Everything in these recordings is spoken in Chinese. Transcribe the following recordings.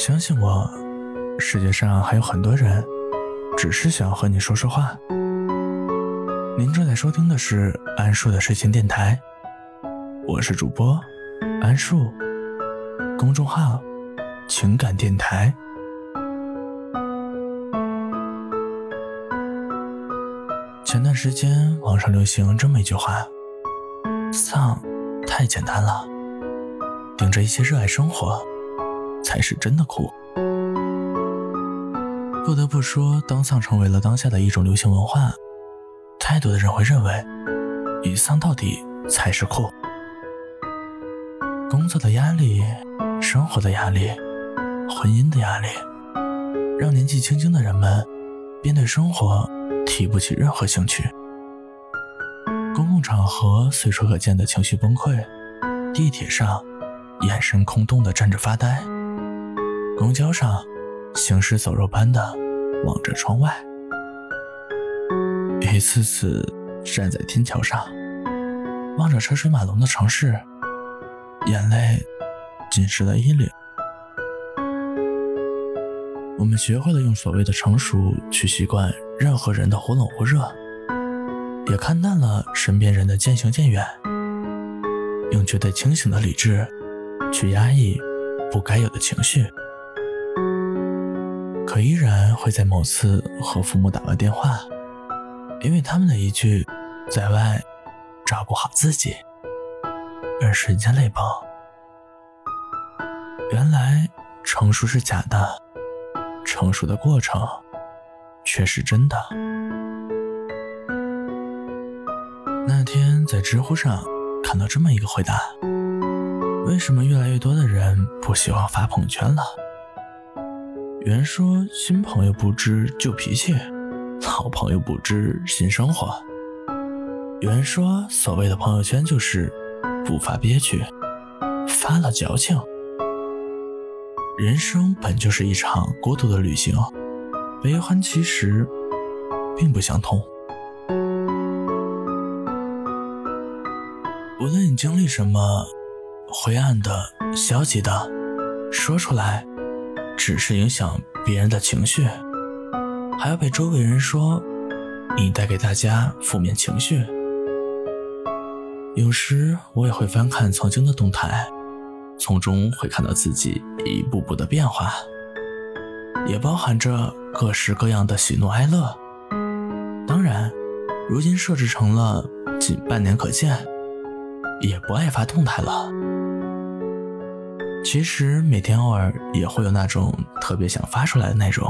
相信我，世界上还有很多人，只是想和你说说话。您正在收听的是安树的睡前电台，我是主播安树，公众号情感电台。前段时间网上流行这么一句话：“丧太简单了，顶着一些热爱生活。”才是真的酷。不得不说，当丧成为了当下的一种流行文化，太多的人会认为，以丧到底才是酷。工作的压力、生活的压力、婚姻的压力，让年纪轻轻的人们便对生活提不起任何兴趣。公共场合随处可见的情绪崩溃，地铁上眼神空洞的站着发呆。公交上，行尸走肉般的望着窗外，一次次站在天桥上，望着车水马龙的城市，眼泪浸湿了衣领。我们学会了用所谓的成熟去习惯任何人的忽冷忽热，也看淡了身边人的渐行渐远，用绝对清醒的理智去压抑不该有的情绪。可依然会在某次和父母打完电话，因为他们的一句“在外照顾好自己”，而瞬间泪崩。原来成熟是假的，成熟的过程却是真的。那天在知乎上看到这么一个回答：为什么越来越多的人不喜欢发朋友圈了？有人说新朋友不知旧脾气，老朋友不知新生活。有人说所谓的朋友圈就是不发憋屈，发了矫情。人生本就是一场孤独的旅行，悲欢其实并不相同。无论你经历什么，灰暗的、消极的，说出来。只是影响别人的情绪，还要被周围人说你带给大家负面情绪。有时我也会翻看曾经的动态，从中会看到自己一步步的变化，也包含着各式各样的喜怒哀乐。当然，如今设置成了仅半年可见，也不爱发动态了。其实每天偶尔也会有那种特别想发出来的那种，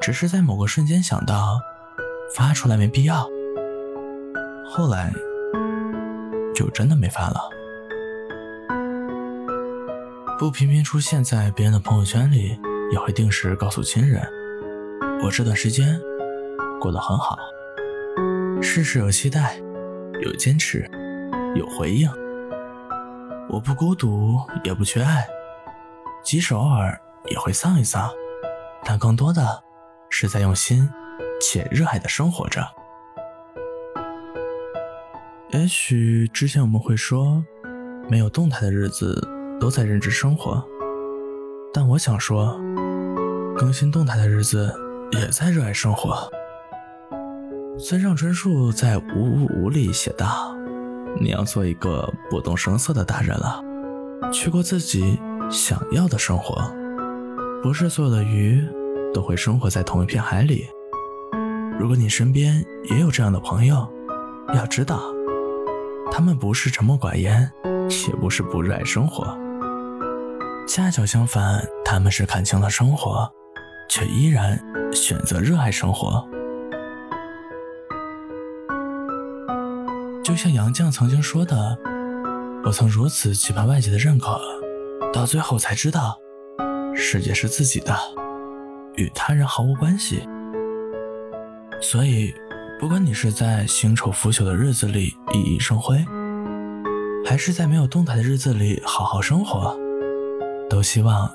只是在某个瞬间想到发出来没必要，后来就真的没发了。不频频出现在别人的朋友圈里，也会定时告诉亲人，我这段时间过得很好，事事有期待，有坚持，有回应。我不孤独，也不缺爱，即使偶尔也会丧一丧，但更多的是在用心且热爱的生活着。也许之前我们会说，没有动态的日子都在认知生活，但我想说，更新动态的日子也在热爱生活。村上春树在《无物无》里写道。你要做一个不动声色的大人了，去过自己想要的生活。不是所有的鱼都会生活在同一片海里。如果你身边也有这样的朋友，要知道，他们不是沉默寡言，也不是不热爱生活。恰巧相反，他们是看清了生活，却依然选择热爱生活。像杨绛曾经说的：“我曾如此期盼外界的认可，到最后才知道，世界是自己的，与他人毫无关系。”所以，不管你是在腥臭腐朽的日子里熠熠生辉，还是在没有动态的日子里好好生活，都希望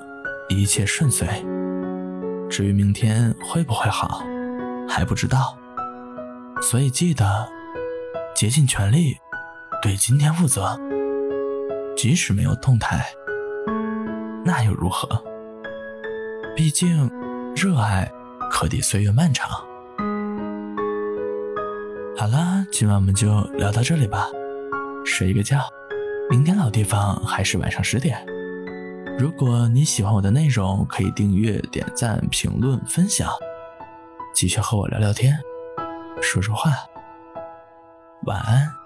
一切顺遂。至于明天会不会好，还不知道。所以记得。竭尽全力对今天负责，即使没有动态，那又如何？毕竟，热爱可抵岁月漫长。好了，今晚我们就聊到这里吧，睡一个觉，明天老地方还是晚上十点。如果你喜欢我的内容，可以订阅、点赞、评论、分享，继续和我聊聊天，说说话。晚安。